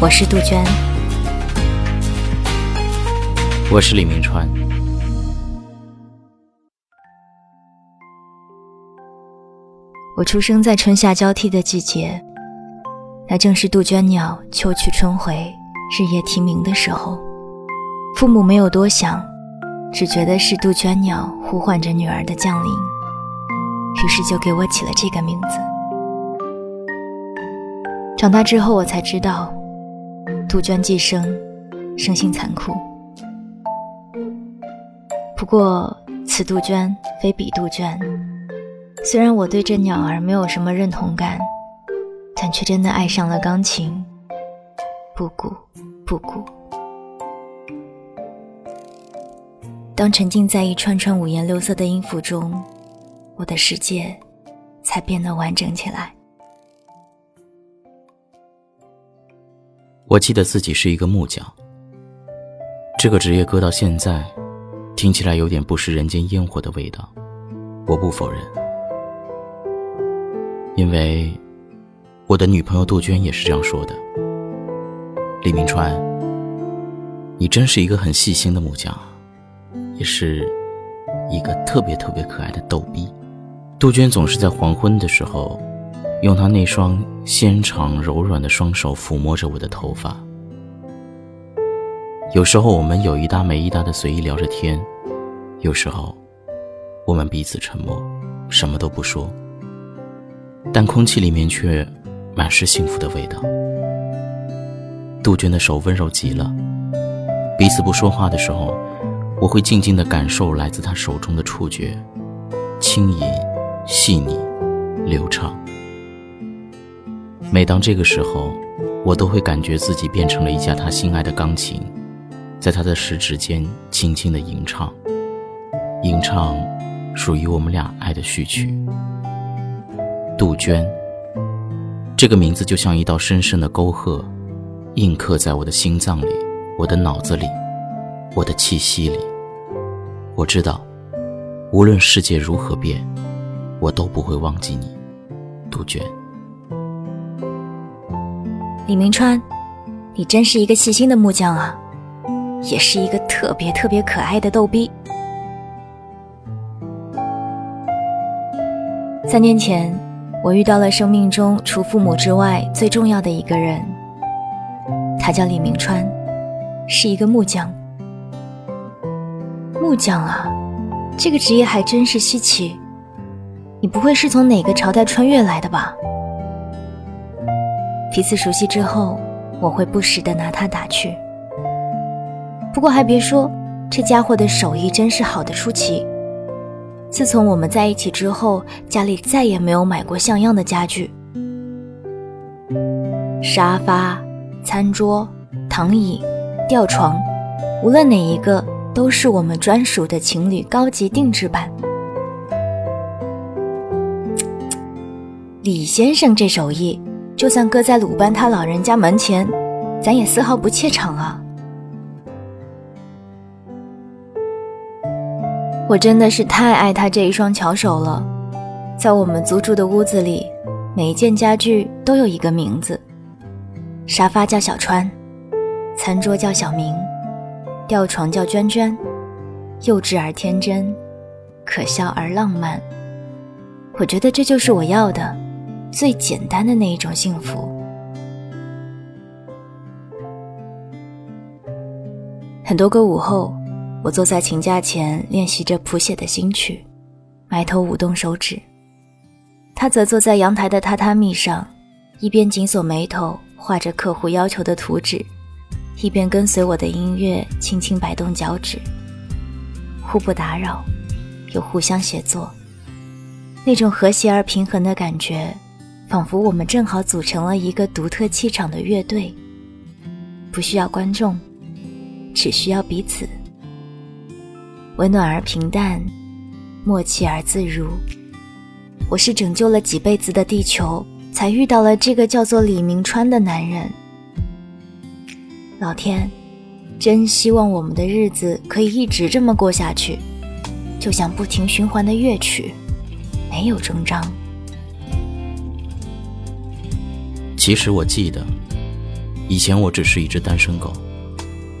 我是杜鹃，我是李明川。我出生在春夏交替的季节，那正是杜鹃鸟秋去春回、日夜啼鸣的时候。父母没有多想，只觉得是杜鹃鸟呼唤着女儿的降临，于是就给我起了这个名字。长大之后，我才知道。杜鹃寄生，生性残酷。不过此杜鹃非彼杜鹃。虽然我对这鸟儿没有什么认同感，但却真的爱上了钢琴。不古不古。当沉浸在一串串五颜六色的音符中，我的世界才变得完整起来。我记得自己是一个木匠，这个职业搁到现在，听起来有点不食人间烟火的味道。我不否认，因为我的女朋友杜鹃也是这样说的。李明川，你真是一个很细心的木匠，也是一个特别特别可爱的逗逼。杜鹃总是在黄昏的时候。用他那双纤长柔软的双手抚摸着我的头发。有时候我们有一搭没一搭的随意聊着天，有时候我们彼此沉默，什么都不说，但空气里面却满是幸福的味道。杜鹃的手温柔极了，彼此不说话的时候，我会静静的感受来自他手中的触觉，轻盈、细腻、流畅。每当这个时候，我都会感觉自己变成了一架他心爱的钢琴，在他的食指间轻轻的吟唱，吟唱属于我们俩爱的序曲。杜鹃，这个名字就像一道深深的沟壑，印刻在我的心脏里，我的脑子里，我的气息里。我知道，无论世界如何变，我都不会忘记你，杜鹃。李明川，你真是一个细心的木匠啊，也是一个特别特别可爱的逗逼。三年前，我遇到了生命中除父母之外最重要的一个人，他叫李明川，是一个木匠。木匠啊，这个职业还真是稀奇。你不会是从哪个朝代穿越来的吧？彼此熟悉之后，我会不时的拿他打趣。不过还别说，这家伙的手艺真是好的出奇。自从我们在一起之后，家里再也没有买过像样的家具。沙发、餐桌、躺椅、吊床，无论哪一个，都是我们专属的情侣高级定制版。李先生这手艺。就算搁在鲁班他老人家门前，咱也丝毫不怯场啊！我真的是太爱他这一双巧手了。在我们租住的屋子里，每一件家具都有一个名字：沙发叫小川，餐桌叫小明，吊床叫娟娟。幼稚而天真，可笑而浪漫。我觉得这就是我要的。最简单的那一种幸福。很多个午后，我坐在琴架前练习着谱写的新曲，埋头舞动手指。他则坐在阳台的榻榻米上，一边紧锁眉头画着客户要求的图纸，一边跟随我的音乐轻轻摆动脚趾，互不打扰，又互相协作，那种和谐而平衡的感觉。仿佛我们正好组成了一个独特气场的乐队，不需要观众，只需要彼此，温暖而平淡，默契而自如。我是拯救了几辈子的地球，才遇到了这个叫做李明川的男人。老天，真希望我们的日子可以一直这么过下去，就像不停循环的乐曲，没有终章。其实我记得，以前我只是一只单身狗，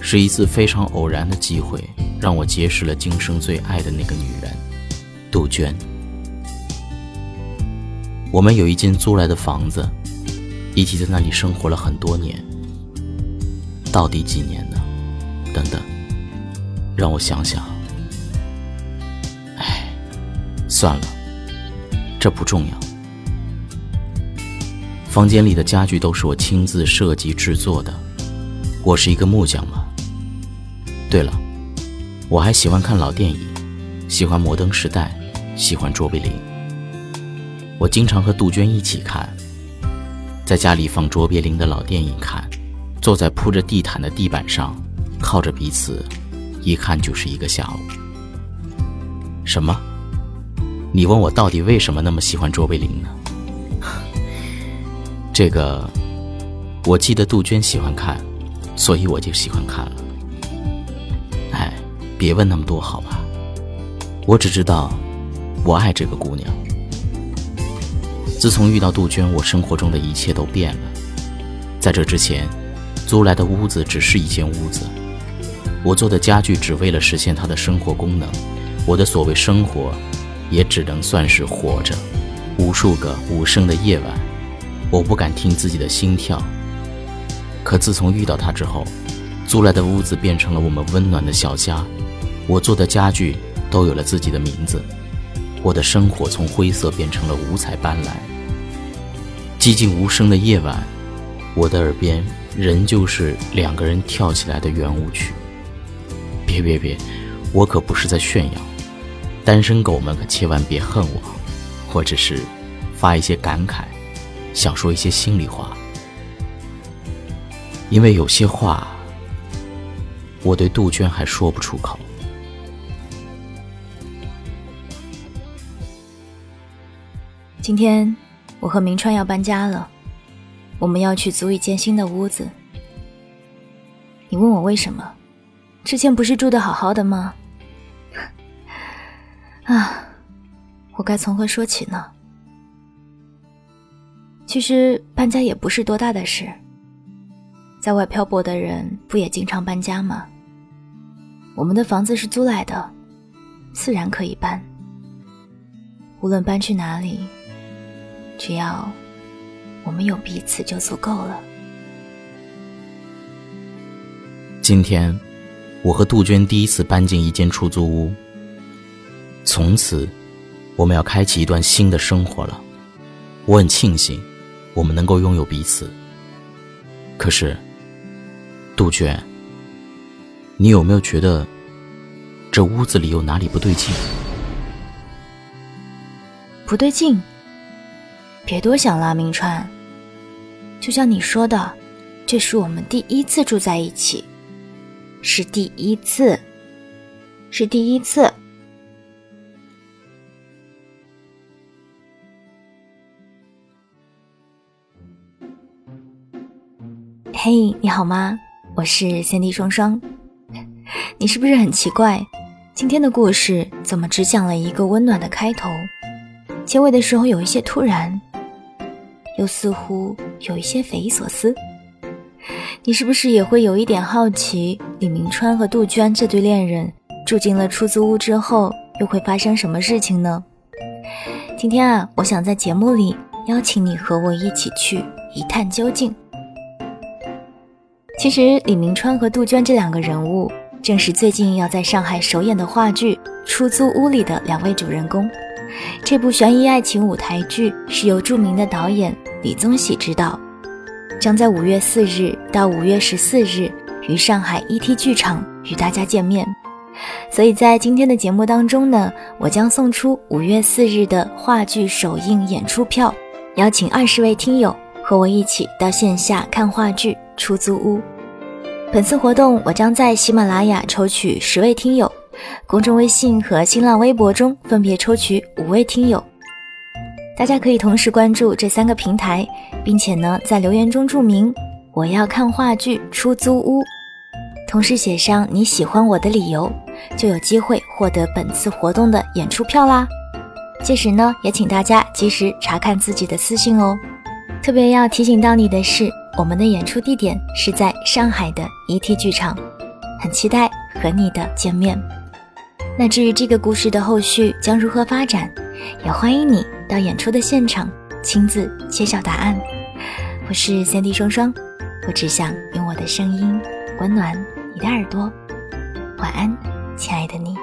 是一次非常偶然的机会，让我结识了今生最爱的那个女人，杜鹃。我们有一间租来的房子，一起在那里生活了很多年。到底几年呢？等等，让我想想。哎，算了，这不重要。房间里的家具都是我亲自设计制作的，我是一个木匠嘛。对了，我还喜欢看老电影，喜欢《摩登时代》，喜欢卓别林。我经常和杜鹃一起看，在家里放卓别林的老电影看，坐在铺着地毯的地板上，靠着彼此，一看就是一个下午。什么？你问我到底为什么那么喜欢卓别林呢？这个，我记得杜鹃喜欢看，所以我就喜欢看了。哎，别问那么多好吧，我只知道，我爱这个姑娘。自从遇到杜鹃，我生活中的一切都变了。在这之前，租来的屋子只是一间屋子，我做的家具只为了实现她的生活功能，我的所谓生活，也只能算是活着。无数个无声的夜晚。我不敢听自己的心跳。可自从遇到他之后，租来的屋子变成了我们温暖的小家，我做的家具都有了自己的名字，我的生活从灰色变成了五彩斑斓。寂静无声的夜晚，我的耳边仍旧是两个人跳起来的圆舞曲。别别别，我可不是在炫耀，单身狗们可千万别恨我，或者是发一些感慨。想说一些心里话，因为有些话，我对杜鹃还说不出口。今天我和明川要搬家了，我们要去租一间新的屋子。你问我为什么？之前不是住的好好的吗？啊，我该从何说起呢？其实搬家也不是多大的事，在外漂泊的人不也经常搬家吗？我们的房子是租来的，自然可以搬。无论搬去哪里，只要我们有彼此就足够了。今天，我和杜鹃第一次搬进一间出租屋，从此，我们要开启一段新的生活了。我很庆幸。我们能够拥有彼此，可是，杜鹃，你有没有觉得这屋子里有哪里不对劲？不对劲？别多想了，明川。就像你说的，这是我们第一次住在一起，是第一次，是第一次。嘿，你好吗？我是三 D 双双。你是不是很奇怪，今天的故事怎么只讲了一个温暖的开头，结尾的时候有一些突然，又似乎有一些匪夷所思？你是不是也会有一点好奇，李明川和杜鹃这对恋人住进了出租屋之后，又会发生什么事情呢？今天啊，我想在节目里邀请你和我一起去一探究竟。其实，李明川和杜鹃这两个人物，正是最近要在上海首演的话剧《出租屋》里的两位主人公。这部悬疑爱情舞台剧是由著名的导演李宗喜执导，将在五月四日到五月十四日于上海 ET 剧场与大家见面。所以在今天的节目当中呢，我将送出五月四日的话剧首映演出票，邀请二十位听友。和我一起到线下看话剧《出租屋》。本次活动，我将在喜马拉雅抽取十位听友，公众微信和新浪微博中分别抽取五位听友。大家可以同时关注这三个平台，并且呢，在留言中注明“我要看话剧《出租屋》”，同时写上你喜欢我的理由，就有机会获得本次活动的演出票啦。届时呢，也请大家及时查看自己的私信哦。特别要提醒到你的是，我们的演出地点是在上海的 ET 剧场，很期待和你的见面。那至于这个故事的后续将如何发展，也欢迎你到演出的现场亲自揭晓答案。我是三 D 双双，我只想用我的声音温暖你的耳朵。晚安，亲爱的你。